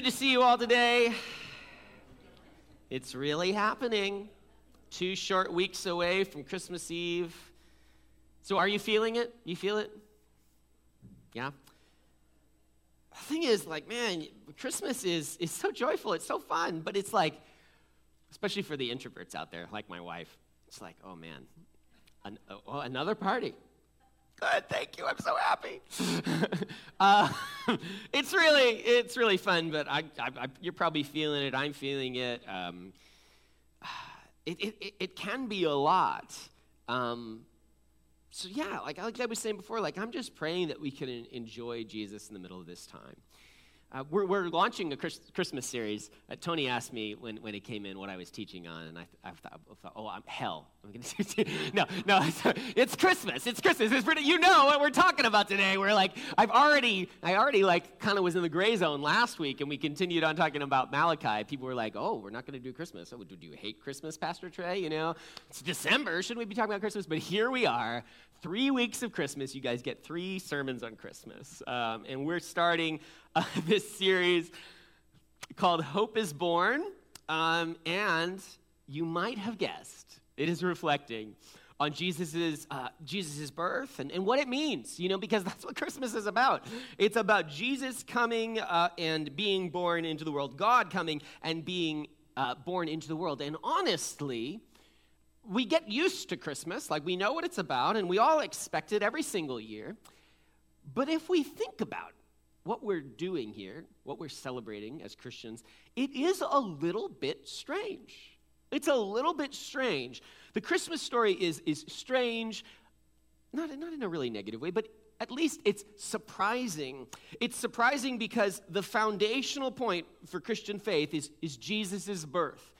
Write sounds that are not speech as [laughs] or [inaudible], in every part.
good to see you all today. It's really happening. Two short weeks away from Christmas Eve. So, are you feeling it? You feel it? Yeah? The thing is, like, man, Christmas is, is so joyful. It's so fun, but it's like, especially for the introverts out there, like my wife, it's like, oh man, an, oh, another party. Good, thank you. I'm so happy. [laughs] uh, [laughs] it's really, it's really fun. But I, I, I, you're probably feeling it. I'm feeling it. Um, [sighs] it, it, it can be a lot. Um, so yeah, like, like I was saying before, like I'm just praying that we can enjoy Jesus in the middle of this time. Uh, we're, we're, launching a Chris, Christmas series. Uh, Tony asked me when, when it came in what I was teaching on, and I, I, thought, I thought, oh, I'm hell. I'm gonna [laughs] no, no, it's, [laughs] it's, Christmas. It's Christmas. It's pretty, you know what we're talking about today. We're like, I've already, I already like kind of was in the gray zone last week, and we continued on talking about Malachi. People were like, oh, we're not going to do Christmas. Oh, do you hate Christmas, Pastor Trey? You know, it's December. Shouldn't we be talking about Christmas? But here we are, three weeks of Christmas. You guys get three sermons on Christmas, um, and we're starting uh, this series called Hope is Born. Um, and you might have guessed, it is reflecting on Jesus's, uh, Jesus's birth and, and what it means, you know, because [laughs] that's what Christmas is about. It's about Jesus coming uh, and being born into the world, God coming and being uh, born into the world. And honestly, we get used to Christmas, like we know what it's about, and we all expect it every single year. But if we think about what we're doing here, what we're celebrating as Christians, it is a little bit strange. It's a little bit strange. The Christmas story is, is strange, not, not in a really negative way, but at least it's surprising. It's surprising because the foundational point for Christian faith is, is Jesus' birth.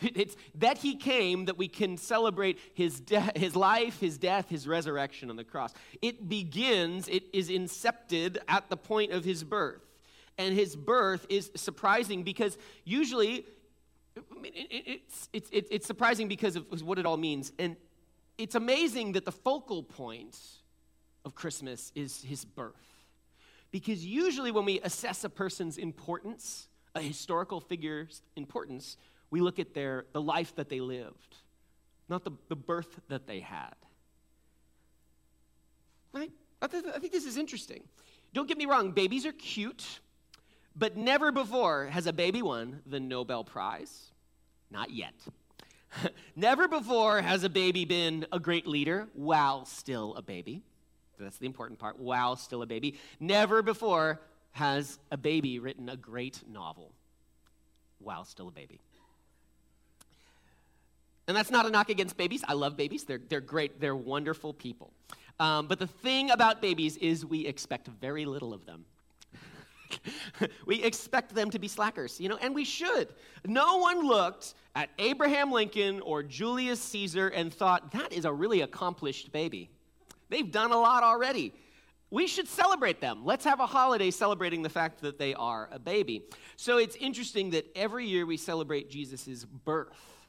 [laughs] It's that he came that we can celebrate his, de- his life, his death, his resurrection on the cross. It begins, it is incepted at the point of his birth. And his birth is surprising because usually it's, it's, it's surprising because of what it all means. And it's amazing that the focal point of Christmas is his birth. Because usually when we assess a person's importance, a historical figure's importance, we look at their, the life that they lived, not the, the birth that they had. Right? I, th- I think this is interesting. Don't get me wrong, babies are cute, but never before has a baby won the Nobel Prize. Not yet. [laughs] never before has a baby been a great leader while still a baby. That's the important part, while still a baby. Never before has a baby written a great novel while still a baby. And that's not a knock against babies. I love babies, they're, they're great, they're wonderful people. Um, but the thing about babies is we expect very little of them. [laughs] we expect them to be slackers, you know, and we should. No one looked at Abraham Lincoln or Julius Caesar and thought, that is a really accomplished baby. They've done a lot already. We should celebrate them. Let's have a holiday celebrating the fact that they are a baby. So it's interesting that every year we celebrate Jesus' birth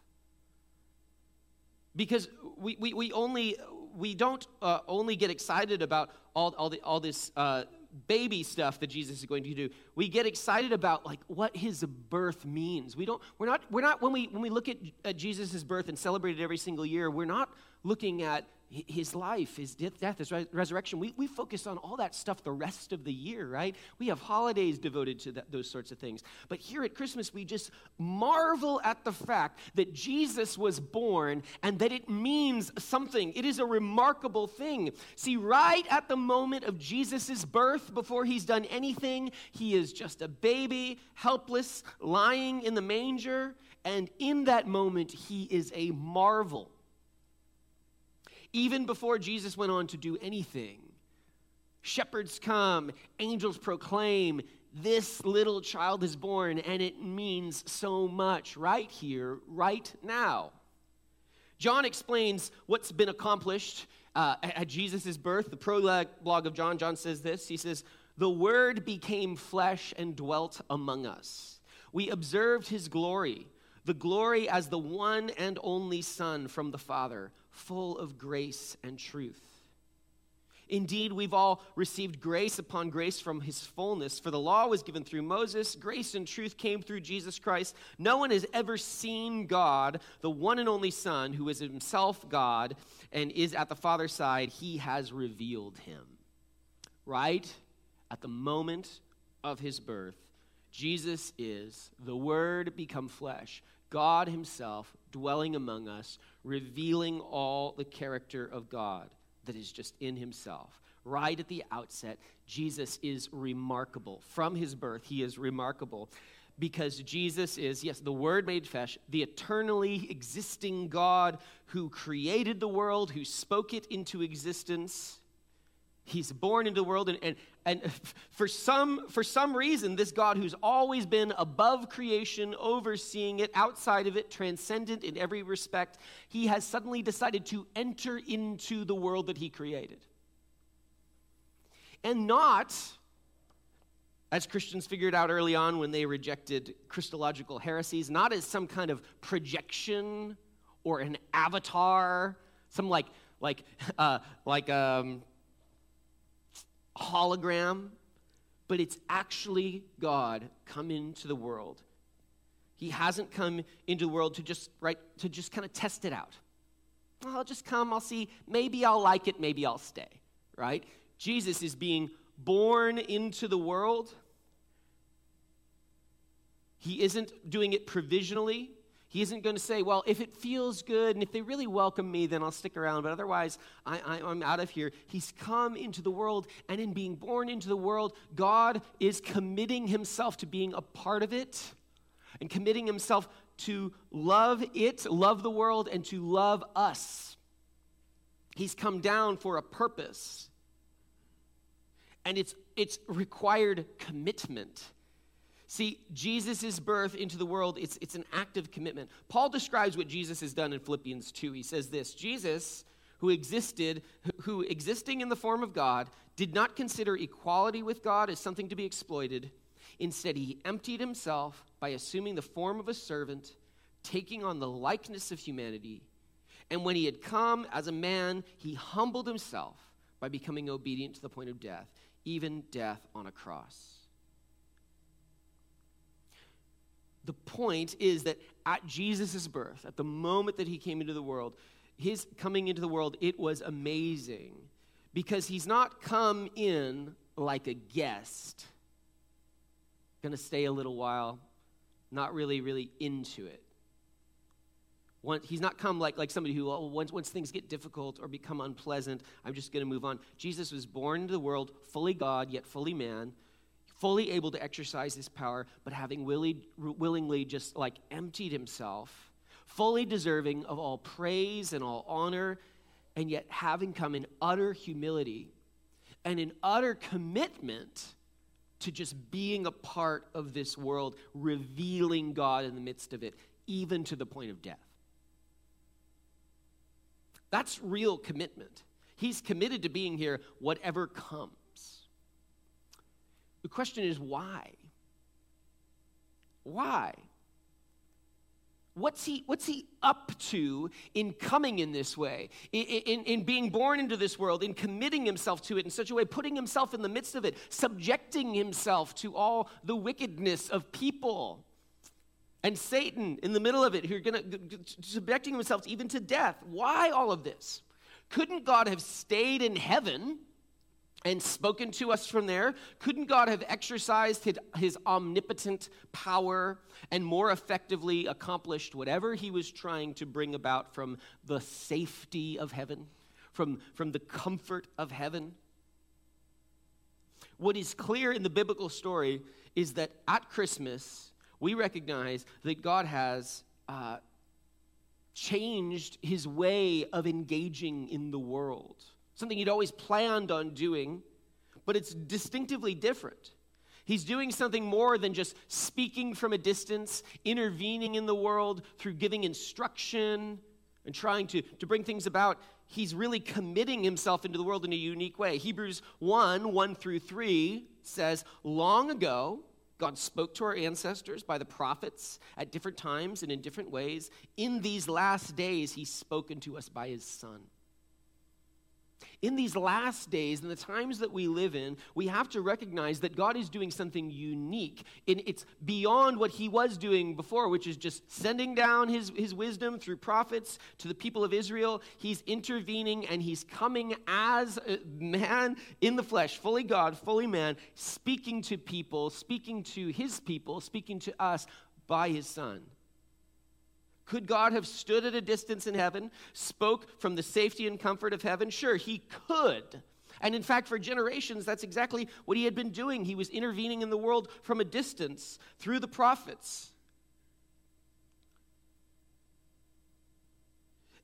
because we, we, we only we don't uh, only get excited about all, all, the, all this uh, baby stuff that jesus is going to do. We get excited about like what his birth means. We don't we're not we're not when we when we look at, at jesus' birth and celebrate it every single year we're not looking at his life, his death, his resurrection. We, we focus on all that stuff the rest of the year, right? We have holidays devoted to that, those sorts of things. But here at Christmas, we just marvel at the fact that Jesus was born and that it means something. It is a remarkable thing. See, right at the moment of Jesus' birth, before he's done anything, he is just a baby, helpless, lying in the manger. And in that moment, he is a marvel even before Jesus went on to do anything. Shepherds come, angels proclaim, this little child is born, and it means so much right here, right now. John explains what's been accomplished uh, at Jesus' birth. The prologue of John, John says this. He says, The Word became flesh and dwelt among us. We observed his glory, the glory as the one and only Son from the Father full of grace and truth. Indeed, we've all received grace upon grace from his fullness. For the law was given through Moses, grace and truth came through Jesus Christ. No one has ever seen God, the one and only Son, who is himself God and is at the Father's side. He has revealed him. Right at the moment of his birth, Jesus is the Word become flesh, God Himself dwelling among us, revealing all the character of God that is just in himself. Right at the outset, Jesus is remarkable. From his birth, he is remarkable because Jesus is, yes, the Word made flesh, the eternally existing God who created the world, who spoke it into existence. He's born into the world, and, and, and [laughs] for, some, for some reason, this God who's always been above creation, overseeing it, outside of it, transcendent in every respect, he has suddenly decided to enter into the world that he created. And not, as Christians figured out early on when they rejected Christological heresies, not as some kind of projection or an avatar, some like, like, [laughs] uh, like, um, hologram, but it's actually God come into the world. He hasn't come into the world to just right to just kind of test it out. I'll just come, I'll see, maybe I'll like it, maybe I'll stay, right? Jesus is being born into the world. He isn't doing it provisionally. He isn't going to say, well, if it feels good and if they really welcome me, then I'll stick around, but otherwise I, am out of here. He's come into the world, and in being born into the world, God is committing himself to being a part of it and committing himself to love it, love the world, and to love us. He's come down for a purpose. And it's, it's required commitment. See, Jesus' birth into the world, it's, it's an act of commitment. Paul describes what Jesus has done in Philippians 2. He says this Jesus, who existed, who existing in the form of God, did not consider equality with God as something to be exploited. Instead, he emptied himself by assuming the form of a servant, taking on the likeness of humanity. And when he had come as a man, he humbled himself by becoming obedient to the point of death, even death on a cross. The point is that at Jesus' birth, at the moment that he came into the world, his coming into the world, it was amazing because he's not come in like a guest, gonna stay a little while, not really, really into it. One, he's not come like, like somebody who, oh, once, once things get difficult or become unpleasant, I'm just going to move on. Jesus was born into the world fully God, yet fully man, fully able to exercise his power, but having willy, willingly just like emptied himself, fully deserving of all praise and all honor, and yet having come in utter humility and in utter commitment to just being a part of this world, revealing God in the midst of it, even to the point of death. That's real commitment. He's committed to being here, whatever comes. The question is why? Why? What's he, what's he up to in coming in this way, in, in, in, being born into this world, in committing himself to it in such a way, putting himself in the midst of it, subjecting himself to all the wickedness of people and Satan in the middle of it, who are going to, subjecting himself even to death? Why all of this? Couldn't God have stayed in heaven? And spoken to us from there? Couldn't God have exercised his, his, omnipotent power and more effectively accomplished whatever he was trying to bring about from the safety of heaven, from, from the comfort of heaven? What is clear in the biblical story is that at Christmas, we recognize that God has uh, changed his way of engaging in the world something he'd always planned on doing, but it's distinctively different. He's doing something more than just speaking from a distance, intervening in the world through giving instruction and trying to, to bring things about. He's really committing himself into the world in a unique way. Hebrews 1 1 through 3 says, Long ago, God spoke to our ancestors by the prophets at different times and in different ways. In these last days, He's spoken to us by His Son in these last days, in the times that we live in, we have to recognize that God is doing something unique. And it's beyond what he was doing before, which is just sending down his, his wisdom through prophets to the people of Israel. He's intervening and he's coming as a man in the flesh, fully God, fully man, speaking to people, speaking to his people, speaking to us by his son. Could God have stood at a distance in heaven, spoke from the safety and comfort of heaven? Sure, he could. And in fact, for generations, that's exactly what he had been doing. He was intervening in the world from a distance through the prophets.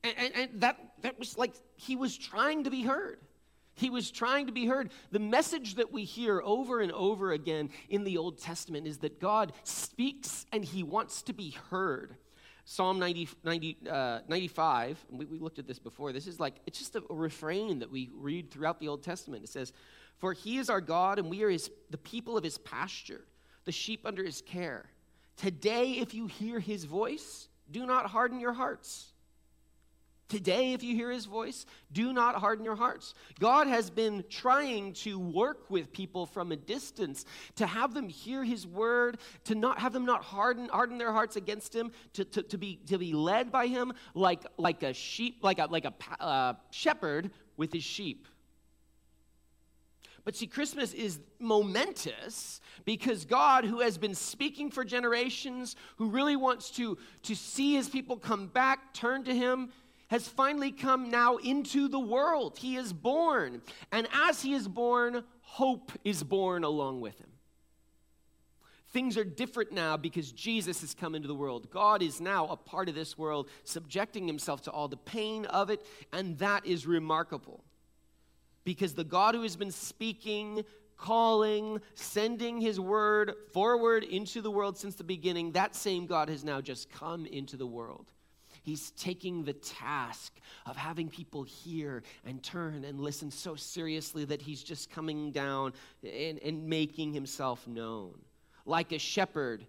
And, and, and, that, that was like he was trying to be heard. He was trying to be heard. The message that we hear over and over again in the Old Testament is that God speaks and he wants to be heard. Psalm 90, 90 uh, 95, we, we looked at this before. This is like, it's just a, refrain that we read throughout the Old Testament. It says, For he is our God, and we are his, the people of his pasture, the sheep under his care. Today, if you hear his voice, do not harden your hearts Today, if you hear his voice, do not harden your hearts. God has been trying to work with people from a distance, to have them hear his word, to not have them not harden, harden their hearts against him, to, to, to, be, to be led by him like, like a sheep, like a, like a uh, shepherd with his sheep. But see, Christmas is momentous because God, who has been speaking for generations, who really wants to, to see his people come back, turn to him, has finally come now into the world. He is born. And as he is born, hope is born along with him. Things are different now because Jesus has come into the world. God is now a part of this world, subjecting himself to all the pain of it, and that is remarkable. Because the God who has been speaking, calling, sending his word forward into the world since the beginning, that same God has now just come into the world. He's taking the task of having people hear and turn and listen so seriously that he's just coming down and, and making himself known. Like a shepherd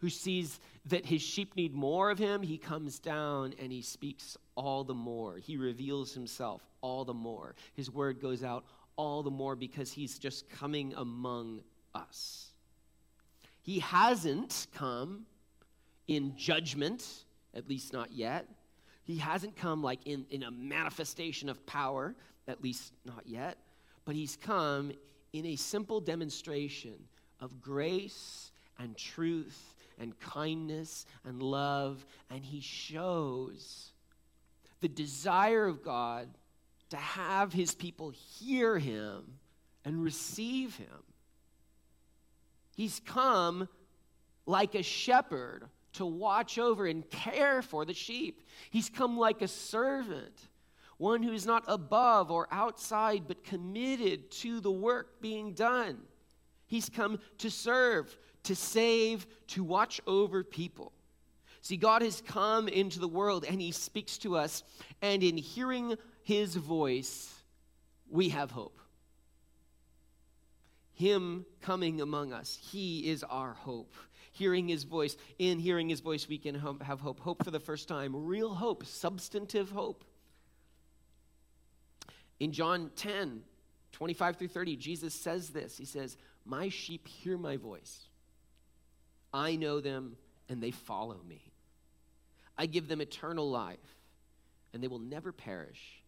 who sees that his sheep need more of him, he comes down and he speaks all the more. He reveals himself all the more. His word goes out all the more because he's just coming among us. He hasn't come in judgment at least not yet. He hasn't come like in, in a manifestation of power, at least not yet. But he's come in a simple demonstration of grace and truth and kindness and love. And he shows the desire of God to have his people hear him and receive him. He's come like a shepherd to watch over and care for the sheep. He's come like a servant, one who is not above or outside, but committed to the work being done. He's come to serve, to save, to watch over people. See, God has come into the world and He speaks to us, and in hearing His voice, we have hope. Him coming among us, He is our hope hearing his voice. In hearing his voice, we can have hope. Hope for the first time, real hope, substantive hope. In John 10, 25 through 30, Jesus says this He says, My sheep hear my voice. I know them, and they follow me. I give them eternal life, and they will never perish.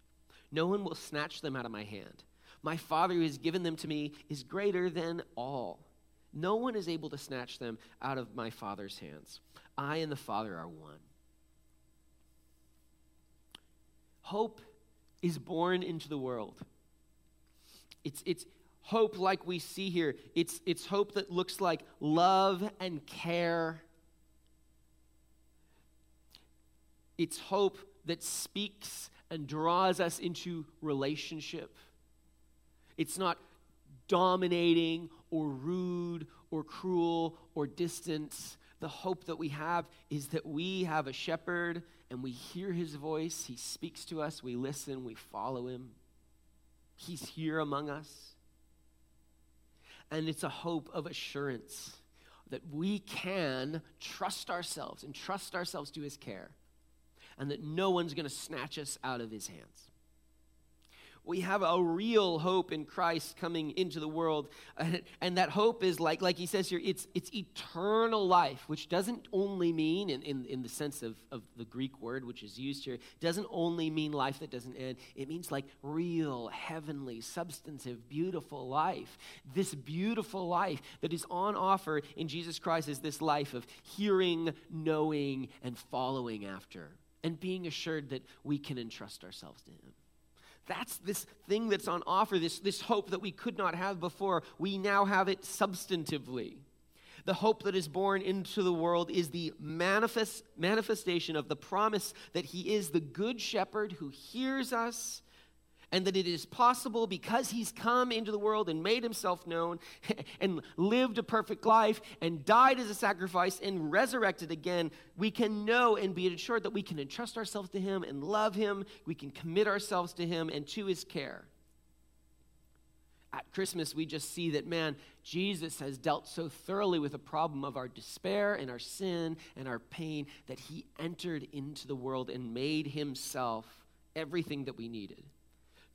No one will snatch them out of my hand. My Father who has given them to me is greater than all no one is able to snatch them out of my Father's hands. I and the Father are one. Hope is born into the world. It's, it's hope like we see here. It's, it's hope that looks like love and care. It's hope that speaks and draws us into relationship. It's not dominating or rude or cruel or distant. The hope that we have is that we have a shepherd and we hear his voice. He speaks to us, we listen, we follow him. He's here among us. And it's a hope of assurance that we can trust ourselves and trust ourselves to his care and that no one's going to snatch us out of his hands. We have a real hope in Christ coming into the world. [laughs] And, that hope is like, like he says here, it's, it's eternal life, which doesn't only mean, in, in, in the sense of, of the Greek word which is used here, doesn't only mean life that doesn't end. It means like real, heavenly, substantive, beautiful life. This beautiful life that is on offer in Jesus Christ is this life of hearing, knowing, and following after, and being assured that we can entrust ourselves to Him. That's this thing that's on offer, this, this hope that we could not have before. We now have it substantively. The hope that is born into the world is the manifest, manifestation of the promise that He is the good shepherd who hears us and that it is possible because he's come into the world and made himself known [laughs] and lived a perfect life and died as a sacrifice and resurrected again, we can know and be assured that we can entrust ourselves to him and love him. We can commit ourselves to him and to his care. At Christmas, we just see that, man, Jesus has dealt so thoroughly with the problem of our despair and our sin and our pain that he entered into the world and made himself everything that we needed.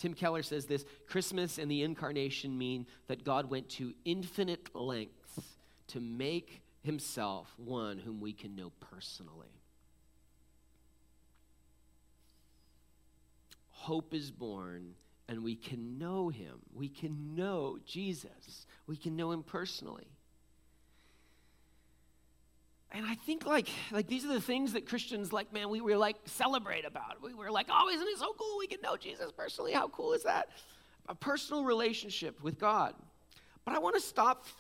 Tim Keller says this Christmas and the incarnation mean that God went to infinite lengths to make himself one whom we can know personally. Hope is born, and we can know him. We can know Jesus. We can know him personally and I think like like these are the things that Christians like, man, we were like celebrate about. We were like, oh, isn't it so cool? We can know Jesus personally. How cool is that? A personal relationship with God. But I want to stop f-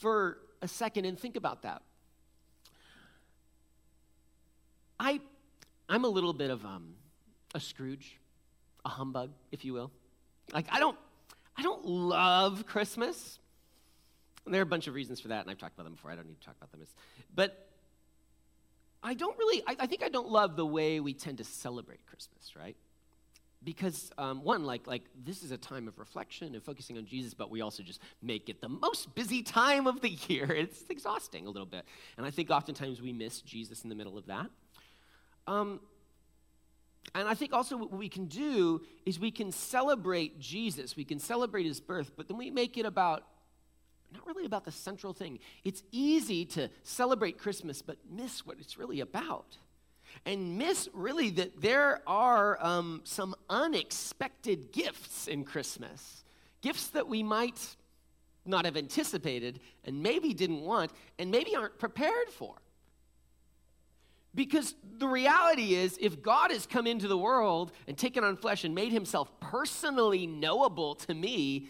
for a second and think about that. I I'm a little bit of um, a Scrooge, a humbug, if you will. Like I don't I don't love Christmas. And there are a bunch of reasons for that, and I've talked about them before. I don't need to talk about them. But I don't really, I, I, think I don't love the way we tend to celebrate Christmas, right? Because um, one, like, like this is a time of reflection and focusing on Jesus, but we also just make it the most busy time of the year. [laughs] It's exhausting a little bit, and I think oftentimes we miss Jesus in the middle of that. Um, and I think also what we can do is we can celebrate Jesus, we can celebrate his birth, but then we make it about not really about the central thing. It's easy to celebrate Christmas, but miss what it's really about. And miss really that there are um, some unexpected gifts in Christmas. Gifts that we might not have anticipated and maybe didn't want and maybe aren't prepared for. Because the reality is, if God has come into the world and taken on flesh and made himself personally knowable to me,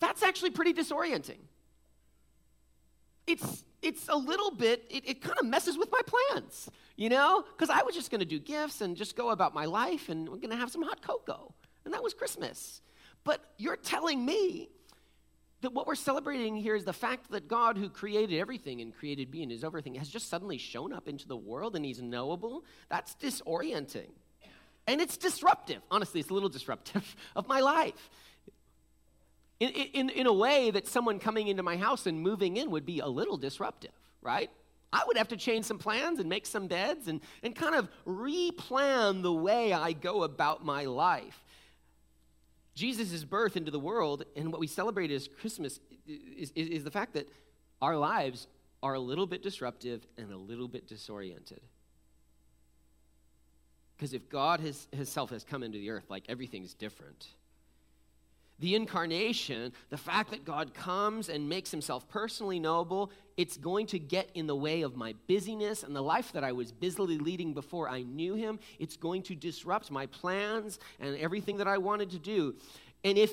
that's actually pretty disorienting. It's, it's a little bit, it, it kind of messes with my plans, you know? Because I was just going to do gifts and just go about my life and we're going to have some hot cocoa. And that was Christmas. But you're telling me that what we're celebrating here is the fact that God, who created everything and created me and is everything, has just suddenly shown up into the world and he's knowable. That's disorienting. And it's disruptive. Honestly, it's a little disruptive [laughs] of my life in, in, in a way that someone coming into my house and moving in would be a little disruptive, right? I would have to change some plans and make some beds and, and kind of replan the way I go about my life. Jesus' birth into the world and what we celebrate as Christmas is, is, is the fact that our lives are a little bit disruptive and a little bit disoriented. Because if God has, himself has come into the earth, like everything's different the incarnation, the fact that God comes and makes himself personally knowable, it's going to get in the way of my busyness and the life that I was busily leading before I knew him. It's going to disrupt my plans and everything that I wanted to do. And if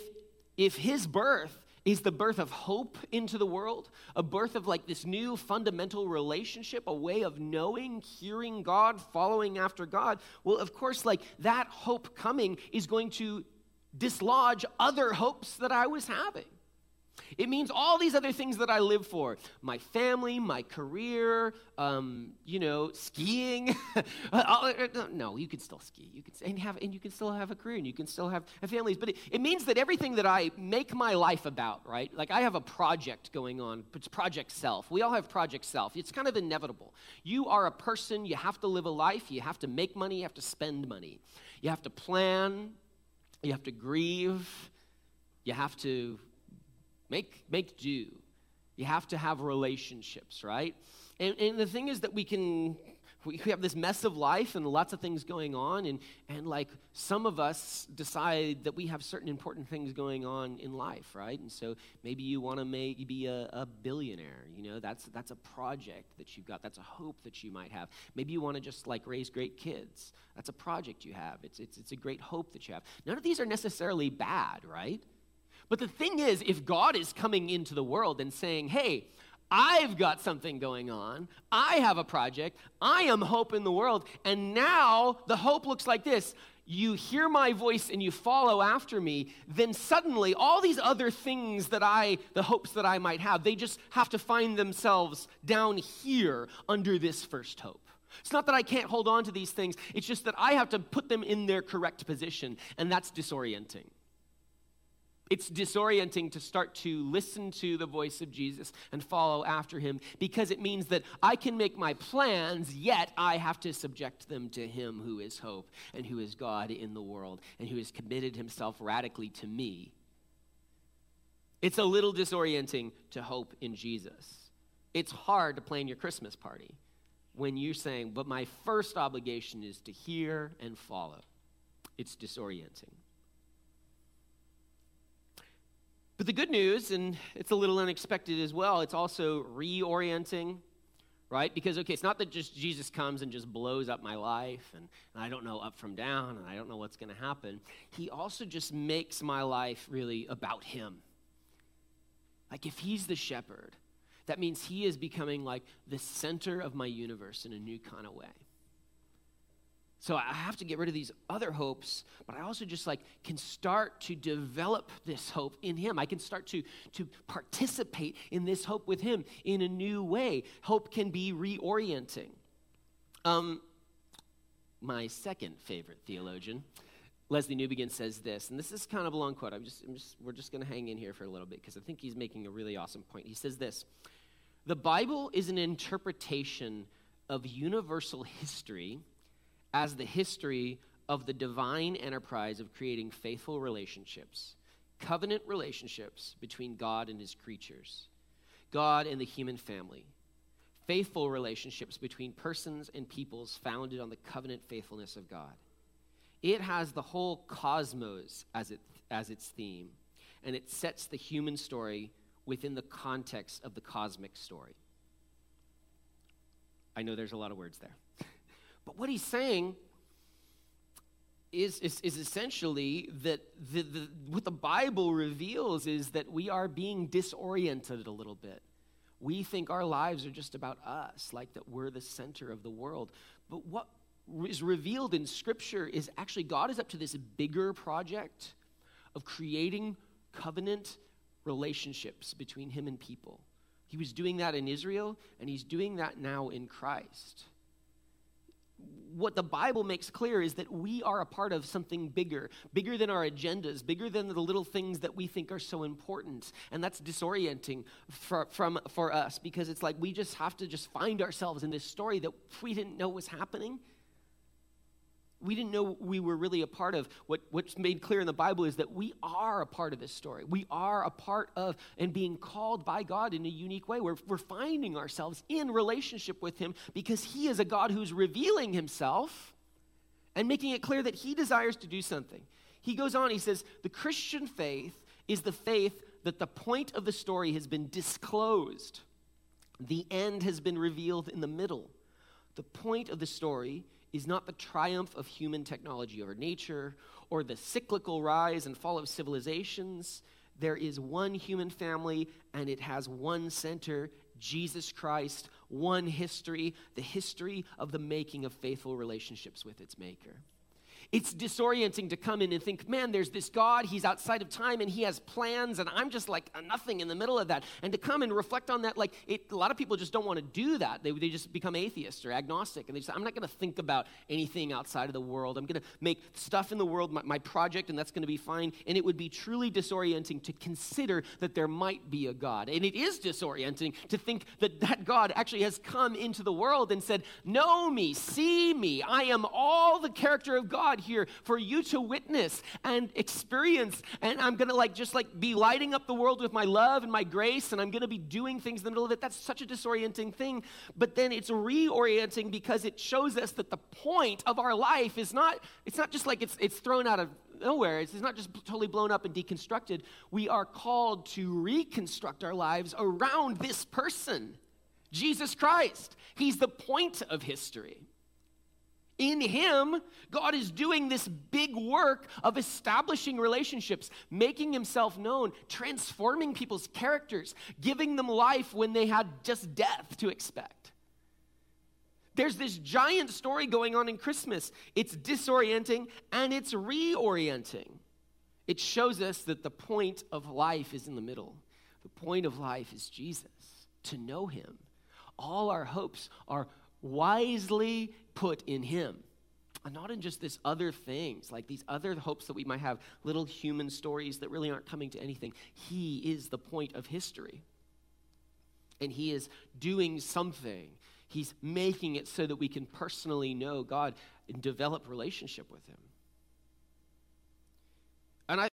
if his birth is the birth of hope into the world, a birth of like this new fundamental relationship, a way of knowing, hearing God, following after God. Well, of course, like that hope coming is going to dislodge other hopes that I was having. It means all these other things that I live for my family, my career, um, you know, skiing. [laughs] Uh, no, you can still ski. You can, and, have, and you can still have a career and you can still have, have families. But it, it means that everything that I make my life about, right? Like I have a project going on, it's Project Self. We all have Project Self. It's kind of inevitable. You are a person, you have to live a life, you have to make money, you have to spend money. You have to plan, you have to grieve, you have to make, make do, you have to have relationships, right? And, and the thing is that we can we have this mess of life and lots of things going on and, and like some of us decide that we have certain important things going on in life right? And so maybe you want to be a, a, billionaire you know? That's that's a project that you've got. That's a hope that you might have. Maybe you want to just like raise great kids. That's a project you have. It's, it's, it's a great hope that you have. None of these are necessarily bad right? But the thing is if god is coming into the world and saying hey I've got something going on. I have a project. I am hope in the world. And now the hope looks like this you hear my voice and you follow after me, then suddenly all these other things that I, the hopes that I might have, they just have to find themselves down here under this first hope. It's not that I can't hold on to these things, it's just that I have to put them in their correct position, and that's disorienting. It's disorienting to start to listen to the voice of Jesus and follow after him because it means that I can make my plans, yet I have to subject them to him who is hope and who is God in the world and who has committed himself radically to me. It's a little disorienting to hope in Jesus. It's hard to plan your Christmas party when you're saying, but my first obligation is to hear and follow. It's disorienting. But the good news, and it's a little unexpected as well, it's also reorienting, right? Because, okay, it's not that just Jesus comes and just blows up my life and, and I don't know up from down and I don't know what's going to happen. He also just makes my life really about Him. Like, if He's the shepherd, that means He is becoming like the center of my universe in a new kind of way. So I have to get rid of these other hopes, but I also just like can start to develop this hope in him. I can start to to participate in this hope with him in a new way. Hope can be reorienting. Um, my second favorite theologian, Lesslie Newbigin says this, and this is kind of a long quote. I'm just, I'm just we're just going to hang in here for a little bit because I think he's making a really awesome point. He says this: the Bible is an interpretation of universal history as the history of the divine enterprise of creating faithful relationships, covenant relationships between God and his creatures, God and the human family, faithful relationships between persons and peoples founded on the covenant faithfulness of God. It has the whole cosmos as, it, as its theme, and it sets the human story within the context of the cosmic story. I know there's a lot of words there. [laughs] But what he's saying is, is, is essentially that the, the, what the Bible reveals is that we are being disoriented a little bit. We think our lives are just about us, like that we're the center of the world. But what is revealed in Scripture is actually God is up to this bigger project of creating covenant relationships between Him and people. He was doing that in Israel, and He's doing that now in Christ what the Bible makes clear is that we are a part of something bigger, bigger than our agendas, bigger than the little things that we think are so important. And that's disorienting for, from, for us because it's like we just have to just find ourselves in this story that we didn't know was happening we didn't know we were really a part of. What, what's made clear in the Bible is that we are a part of this story. We are a part of and being called by God in a unique way. We're, we're finding ourselves in relationship with Him because He is a God who's revealing Himself and making it clear that He desires to do something. He goes on, he says, The Christian faith is the faith that the point of the story has been disclosed, the end has been revealed in the middle. The point of the story is not the triumph of human technology over nature or the cyclical rise and fall of civilizations. There is one human family and it has one center Jesus Christ, one history, the history of the making of faithful relationships with its maker. It's disorienting to come in and think, man, there's this God, he's outside of time and he has plans, and I'm just like nothing in the middle of that. And to come and reflect on that, like it, a lot of people just don't want to do that. They, they just become atheists or agnostic, and they say, I'm not going to think about anything outside of the world. I'm going to make stuff in the world my, my project, and that's going to be fine. And it would be truly disorienting to consider that there might be a God. And it is disorienting to think that that God actually has come into the world and said, Know me, see me, I am all the character of God God here for you to witness and experience. And I'm going to like just like be lighting up the world with my love and my grace, and I'm going to be doing things in the middle of it. That's such a disorienting thing. But then it's reorienting because it shows us that the point of our life is not, it's not just like it's, it's thrown out of nowhere. It's not just totally blown up and deconstructed. We are called to reconstruct our lives around this person, Jesus Christ. He's the point of history. In Him, God is doing this big work of establishing relationships, making Himself known, transforming people's characters, giving them life when they had just death to expect. There's this giant story going on in Christmas. It's disorienting and it's reorienting. It shows us that the point of life is in the middle. The point of life is Jesus, to know Him. All our hopes are wisely put in Him. And not in just this other things, like these other hopes that we might have, little human stories that really aren't coming to anything. He is the point of history. And He is doing something He's making it so that we can personally know God and develop relationship with Him. And I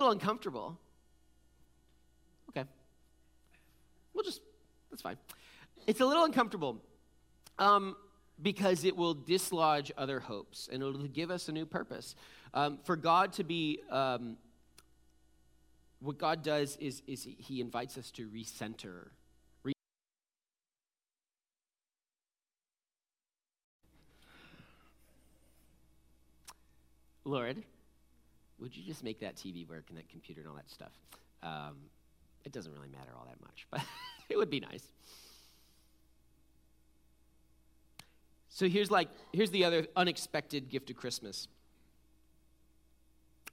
uncomfortable. Okay. We'll just, that's fine. It's a little uncomfortable um, because it will dislodge other hopes and it'll give us a new purpose. Um, for God to be um, what God does is, is He invites us to recenter. Re- Lord, would you just make that TV work and that computer and all that stuff? It doesn't really matter all that much, [laughs] but it would be nice. So here's like here's the other unexpected gift of Christmas.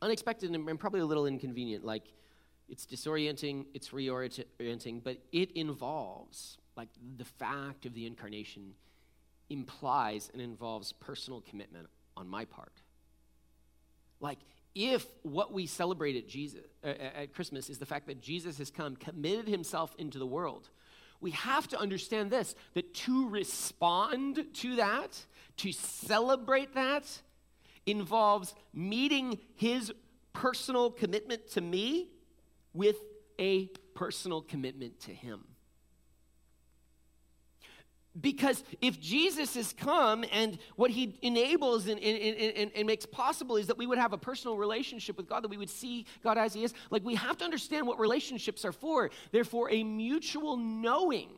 Unexpected and probably a little inconvenient. Like it's disorienting, it's reorienting, but it involves, like the fact of the incarnation implies and involves personal commitment on my part. Like, if what we celebrate at, Jesus, uh, at Christmas is the fact that Jesus has come, committed himself into the world, we have to understand this that to respond to that, to celebrate that, involves meeting his personal commitment to me with a personal commitment to Him. Because if Jesus has come and what he enables and, and, and, and, makes possible is that we would have a personal relationship with God, that we would see God as he is, like we have to understand what relationships are for. They're for a mutual knowing,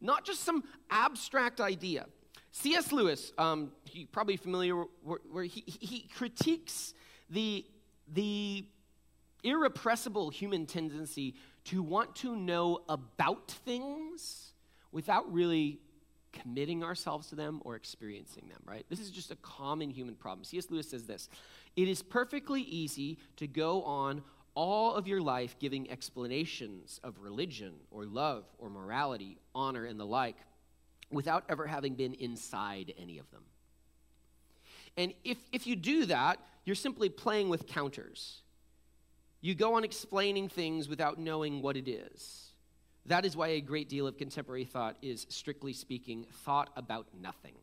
not just some abstract idea. C.S. Lewis, um, you're probably familiar where, where he, he critiques the, the irrepressible human tendency to want to know about things without really committing ourselves to them or experiencing them, right? This is just a common human problem. C.S. Lewis says this It is perfectly easy to go on all of your life giving explanations of religion or love or morality, honor, and the like without ever having been inside any of them. And if, if you do that, you're simply playing with counters. You go on explaining things without knowing what it is. That is why a great deal of contemporary thought is, strictly speaking, thought about nothing.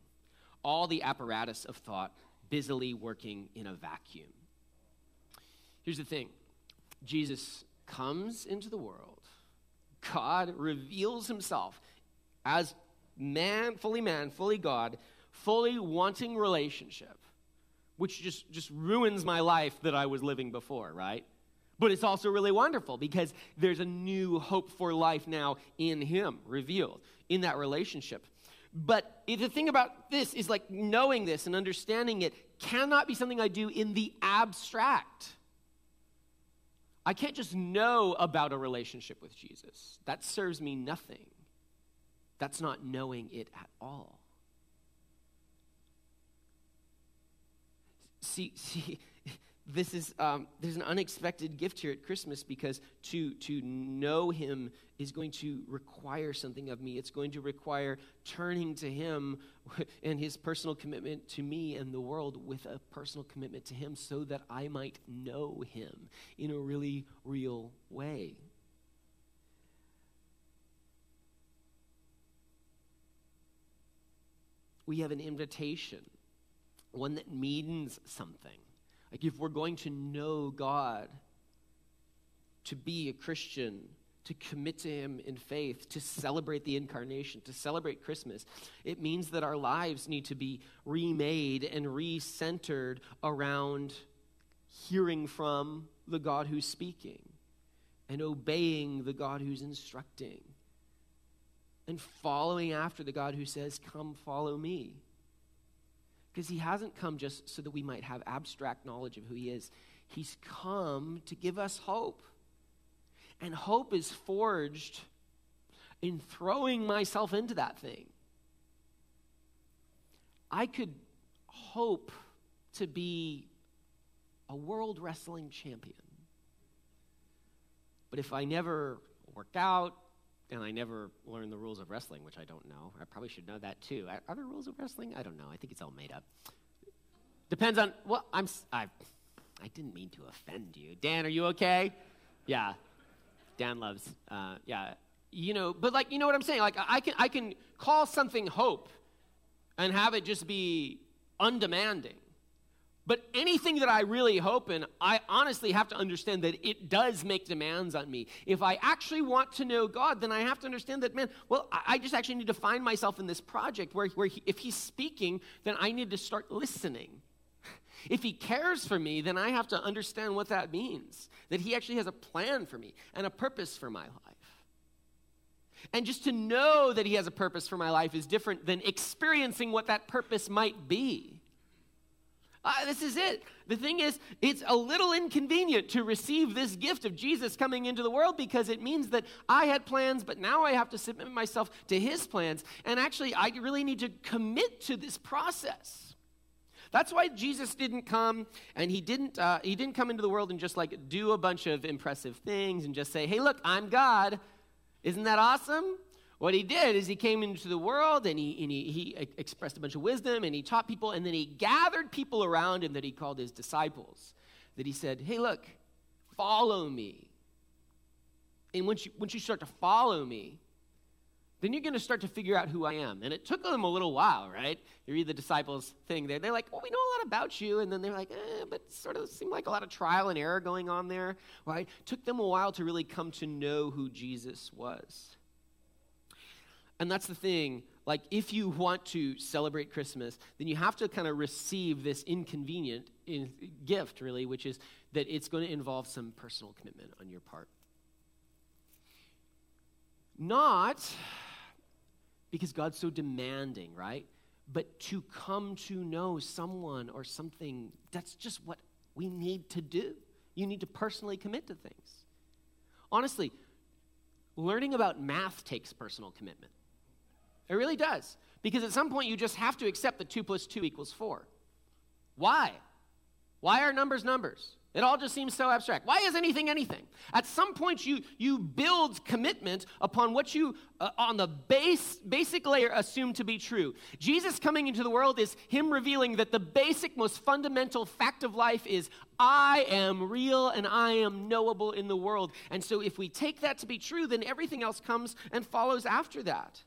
All the apparatus of thought busily working in a vacuum. Here's the thing Jesus comes into the world, God reveals himself as man, fully man, fully God, fully wanting relationship, which just, just ruins my life that I was living before, right? But it's also really wonderful because there's a new hope for life now in Him revealed in that relationship. But the thing about this is like knowing this and understanding it cannot be something I do in the abstract. I can't just know about a relationship with Jesus. That serves me nothing. That's not knowing it at all. See, [laughs] see, this is um, there's an unexpected gift here at christmas because to to know him is going to require something of me it's going to require turning to him [laughs] and his personal commitment to me and the world with a personal commitment to him so that i might know him in a really real way we have an invitation, one that means something. Like if we're going to know God, to be a Christian, to commit to Him in faith, to celebrate the incarnation, to celebrate Christmas, it means that our lives need to be remade and recentered around hearing from the God who's speaking and obeying the God who's instructing and following after the God who says, Come follow me. Because he hasn't come just so that we might have abstract knowledge of who he is, he's come to give us hope. And hope is forged in throwing myself into that thing. I could hope to be a world wrestling champion. But if I never work out and I never learned the rules of wrestling, which I don't know, I probably should know that too. Are there rules of wrestling? I don't know. I think it's all made up. Depends on, well, I'm, I, I didn't mean to offend you. Dan, are you okay? Yeah. Dan loves, uh, yeah. You know, but like, you know what I'm saying? Like, I can, I can call something hope and have it just be undemanding. But anything that I really hope in, I honestly have to understand that it does make demands on me. If I actually want to know God, then I have to understand that, man, well, I just actually need to find myself in this project where, where he, if He's speaking, then I need to start listening. [laughs] If He cares for me, then I have to understand what that means that He actually has a plan for me and a purpose for my life. And just to know that He has a purpose for my life is different than experiencing what that purpose might be. Uh, this is it. The thing is, it's a little inconvenient to receive this gift of Jesus coming into the world because it means that I had plans, but now I have to submit myself to his plans. And actually, I really need to commit to this process. That's why Jesus didn't come and he didn't, uh, he didn't come into the world and just like do a bunch of impressive things and just say, hey, look, I'm God. Isn't that awesome? What he did is he came into the world and he, and he, he expressed a bunch of wisdom and he taught people and then he gathered people around him that he called his disciples. That he said, hey, look, follow me. And once you, once you start to follow me, then you're going to start to figure out who I am. And it took them a little while, right? You read the disciples' thing there. They're like, well, we know a lot about you. And then they're like, eh, but sort of seemed like a lot of trial and error going on there, right? It took them a while to really come to know who Jesus was. And that's the thing. Like, if you want to celebrate Christmas, then you have to kind of receive this inconvenient in, gift, really, which is that it's going to involve some personal commitment on your part. Not because God's so demanding, right? But to come to know someone or something, that's just what we need to do. You need to personally commit to things. Honestly, learning about math takes personal commitment. It really does. Because at some point, you just have to accept that 2 plus 2 equals 4. Why? Why are numbers numbers? It all just seems so abstract. Why is anything anything? At some point, you, you build commitment upon what you, uh, on the base, basic layer, assume to be true. Jesus coming into the world is Him revealing that the basic, most fundamental fact of life is I am real and I am knowable in the world. And so, if we take that to be true, then everything else comes and follows after that.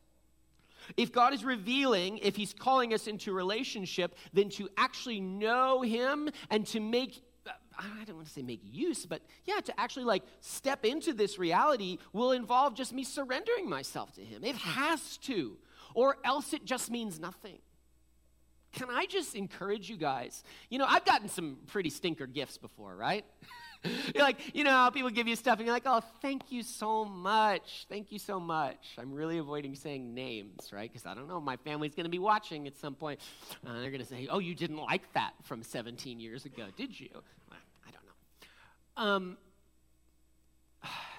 If God is revealing, if He's calling us into relationship, then to actually know Him and to make uh, I don't want to say make use, but yeah, to actually like step into this reality will involve just me surrendering myself to Him. It has to, or else it just means nothing. Can I just encourage you guys? You know, I've gotten some pretty stinker gifts before, right? [laughs] [laughs] you're like, you know, people give you stuff and you're like, oh, thank you so much. Thank you so much. I'm really avoiding saying names, right? Because I don't know, my family's going to be watching at some point. Uh, they're going to say, oh, you didn't like that from 17 years ago, did you? I don't know. Um,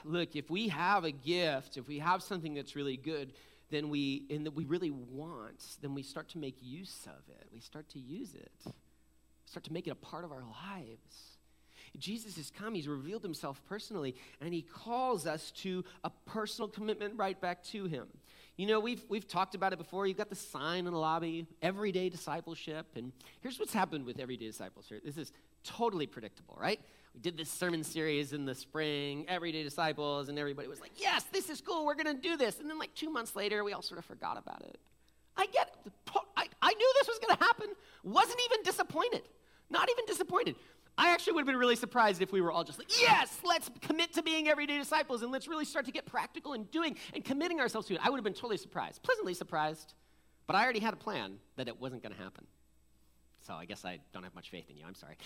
look, if we have a gift, if we have something that's really good, then we, and that we really want, then we start to make use of it. We start to use it. Start to make it a part of our lives. Jesus has come, he's revealed himself personally, and he calls us to a personal commitment right back to him. You know, we've, we've talked about it before. You've got the sign in the lobby, everyday discipleship. And here's what's happened with everyday discipleship this is totally predictable, right? We did this sermon series in the spring, Everyday Disciples, and everybody was like, yes, this is cool, we're going to do this. And then, like, two months later, we all sort of forgot about it. I get it. I, I knew this was going to happen. Wasn't even disappointed. Not even disappointed. I actually would have been really surprised if we were all just like, yes, let's commit to being everyday disciples and let's really start to get practical and doing and committing ourselves to it. I would have been totally surprised, pleasantly surprised. But I already had a plan that it wasn't going to happen. So I guess I don't have much faith in you. I'm sorry.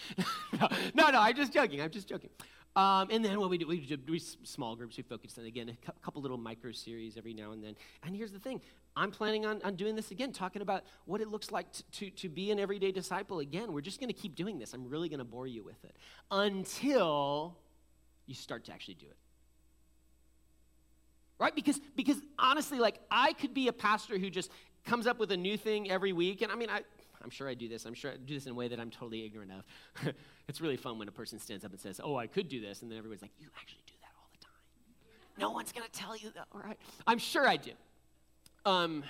[laughs] no, no, I'm just joking. I'm just joking. Um, and then what we do, we do we small groups. We focus on again a couple little micro series every now and then. And here's the thing: I'm planning on, on doing this again, talking about what it looks like to, to, to be an everyday disciple again. We're just going to keep doing this. I'm really going to bore you with it until you start to actually do it. Right? Because because honestly, like I could be a pastor who just comes up with a new thing every week, and I mean I I'm sure I do this. I'm sure I do this in a way that I'm totally ignorant of. [laughs] it's really fun when a person stands up and says, Oh, I could do this. And then everybody's like, You actually do that all the time. No one's going to tell you that. All right. I'm sure I do. Um,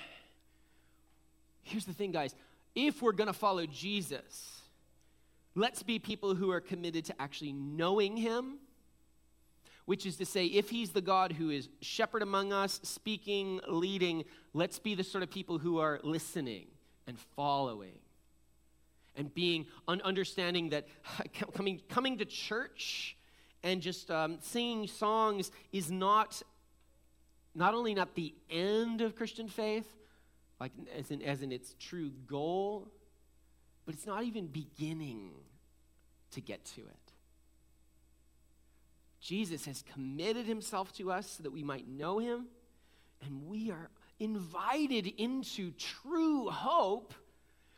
here's the thing, guys. If we're going to follow Jesus, let's be people who are committed to actually knowing him which is to say, if he's the God who is shepherd among us, speaking, leading, let's be the sort of people who are listening and following and being un- understanding that [laughs] coming, coming to church and just um, singing songs is not not only not the end of christian faith like as in, as in its true goal but it's not even beginning to get to it. Jesus has committed himself to us so that we might know him and we are invited into true hope,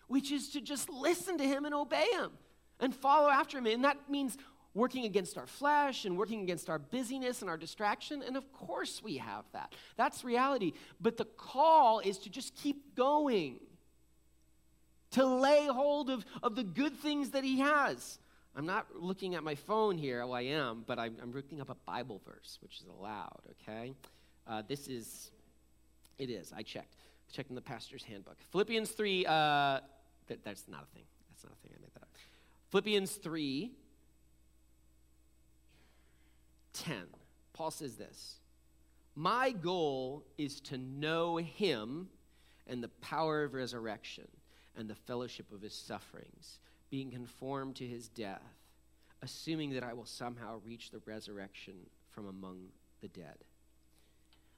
which is to just listen to Him and obey Him and follow after Him. And that means working against our flesh and working against our busyness and our distraction. And of course, we have that. That's reality. But the call is to just keep going, to lay hold of, of the good things that He has. I'm not looking at my phone here, oh, I am, but I'm, I'm looking up a Bible verse, which is allowed, okay? Uh, this is it is. I checked. I checked in the pastor's handbook. Philippians 3, uh, that, that's not a thing. That's not a thing. I made that up. Philippians 3, 10. Paul says this My goal is to know him and the power of resurrection and the fellowship of his sufferings, being conformed to his death, assuming that I will somehow reach the resurrection from among the dead.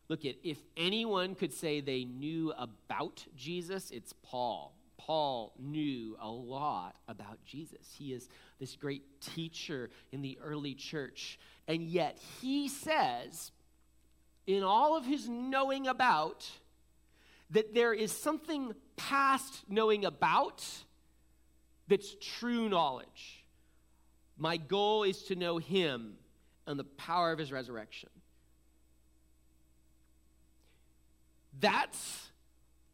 Look at if anyone could say they knew about Jesus, it's Paul. Paul knew a lot about Jesus. He is this great teacher in the early church. And yet he says, in all of his knowing about, that there is something past knowing about that's true knowledge. My goal is to know him and the power of his resurrection. That's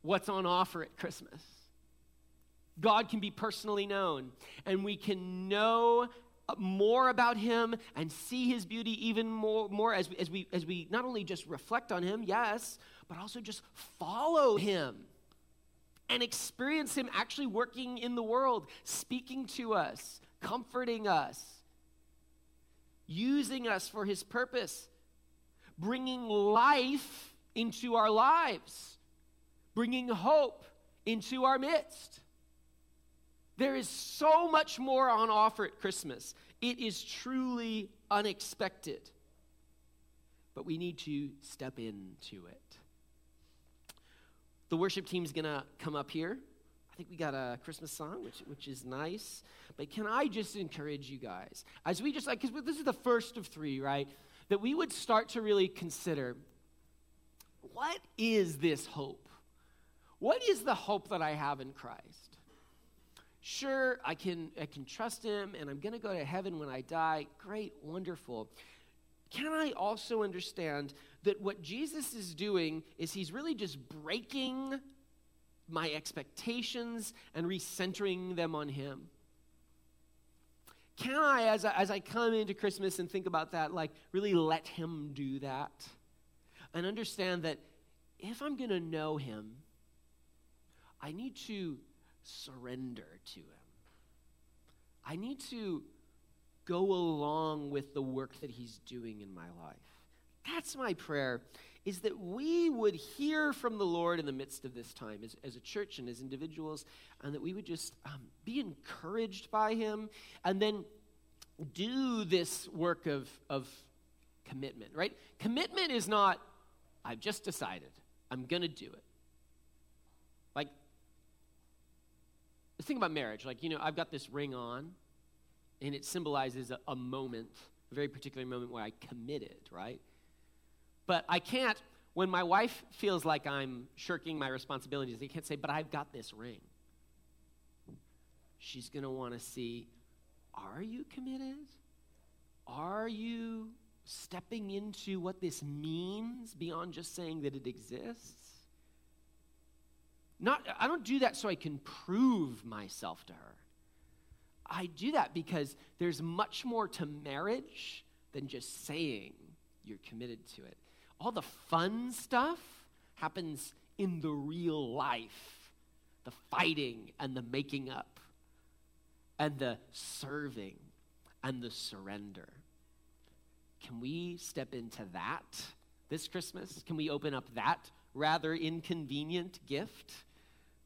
what's on offer at Christmas. God can be personally known, and we can know more about him and see his beauty even more, more as, we, as, we, as we not only just reflect on him, yes, but also just follow him and experience him actually working in the world, speaking to us, comforting us, using us for his purpose, bringing life into our lives, bringing hope into our midst. There is so much more on offer at Christmas. It is truly unexpected. But we need to step into it. The worship team's going to come up here. I think we got a Christmas song, which, which is nice. But can I just encourage you guys, as we just like, because this is the first of three, right? That we would start to really consider what is this hope? What is the hope that I have in Christ? Sure, I can, I can trust him and I'm going to go to heaven when I die. Great, wonderful. Can I also understand that what Jesus is doing is he's really just breaking my expectations and recentering them on him? Can I, as I, as I come into Christmas and think about that, like really let him do that? And understand that if I'm going to know him, I need to surrender to him. I need to go along with the work that he's doing in my life. That's my prayer, is that we would hear from the Lord in the midst of this time as, as a church and as individuals, and that we would just um, be encouraged by Him and then do this work of, of commitment, right? Commitment is not, I've just decided, I'm going to do it. Like, think about marriage. Like, you know, I've got this ring on, and it symbolizes a, a moment, a very particular moment where I committed, right? But I can't, when my wife feels like I'm shirking my responsibilities, I can't say, but I've got this ring. She's going to want to see, are you committed? Are you stepping into what this means beyond just saying that it exists? Not, I don't do that so I can prove myself to her. I do that because there's much more to marriage than just saying you're committed to it. All the fun stuff happens in the real life the fighting and the making up, and the serving and the surrender. Can we step into that this Christmas? Can we open up that rather inconvenient gift?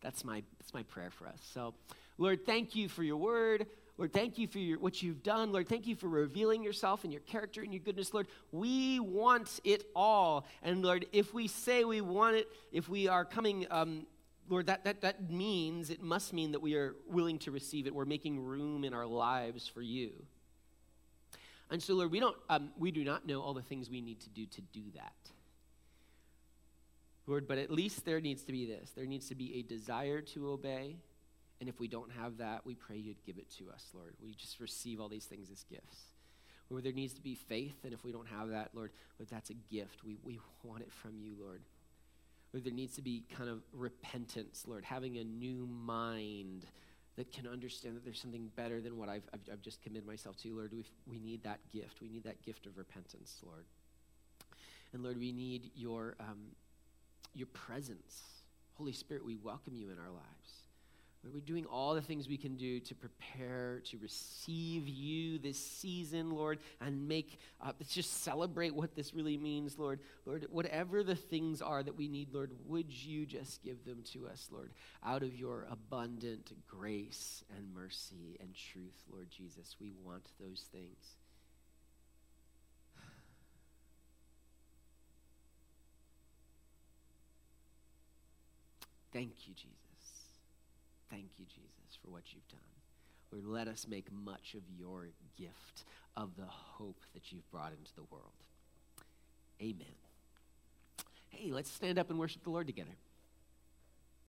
That's my, that's my prayer for us. So, Lord, thank you for your word. Lord, thank you for your, what you've done. Lord, thank you for revealing yourself and your character and your goodness. Lord, we want it all. And Lord, if we say we want it, if we are coming, um, Lord, that, that, that means, it must mean that we are willing to receive it. We're making room in our lives for you. And so, Lord, we, don't, um, we do not know all the things we need to do to do that. Lord, but at least there needs to be this there needs to be a desire to obey. And if we don't have that, we pray you'd give it to us, Lord. We just receive all these things as gifts. Lord, there needs to be faith, and if we don't have that, Lord, Lord, that's a gift. We, we want it from you, Lord. Lord, there needs to be kind of repentance, Lord, having a new mind that can understand that there's something better than what I've, I've, I've just committed myself to, Lord. we we need that gift. We need that gift of repentance, Lord. And Lord, we need your, um, your presence. Holy Spirit, we welcome you in our lives. We're doing all the things we can do to prepare to receive you this season, Lord, and make, uh, let's just celebrate what this really means, Lord. Lord, whatever the things are that we need, Lord, would you just give them to us, Lord, out of your abundant grace and mercy and truth, Lord Jesus. We want those things. [sighs] Thank you, Jesus. Thank you, Jesus, for what you've done. Lord, let us make much of your gift of the hope that you've brought into the world. Amen. Hey, let's stand up and worship the Lord together.